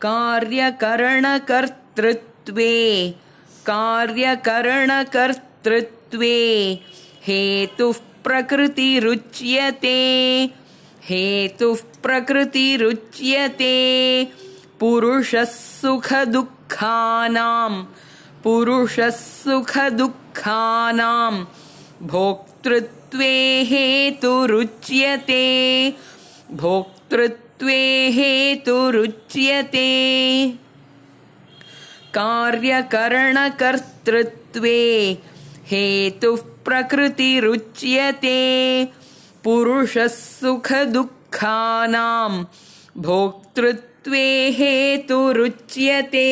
कार्यकरणकर्तृत्वे कार्यकरणकर्तृत्वे हेतुः प्रकृतिरुच्यते हेतुः प्रकृतिरुच्यते पुरुषः सुखदुःखानां पुरुषः सुखदुःखानां भोक्तृत्वे हेतुरुच्यते भोक्तृत्वे हेतुरुच्यते कार्यकरणकर्तृत्वे हेतुः प्रकृतिरुच्यते। पुरुषः सुखदुःखानां भोक्तृत्वे हेतुरुच्यते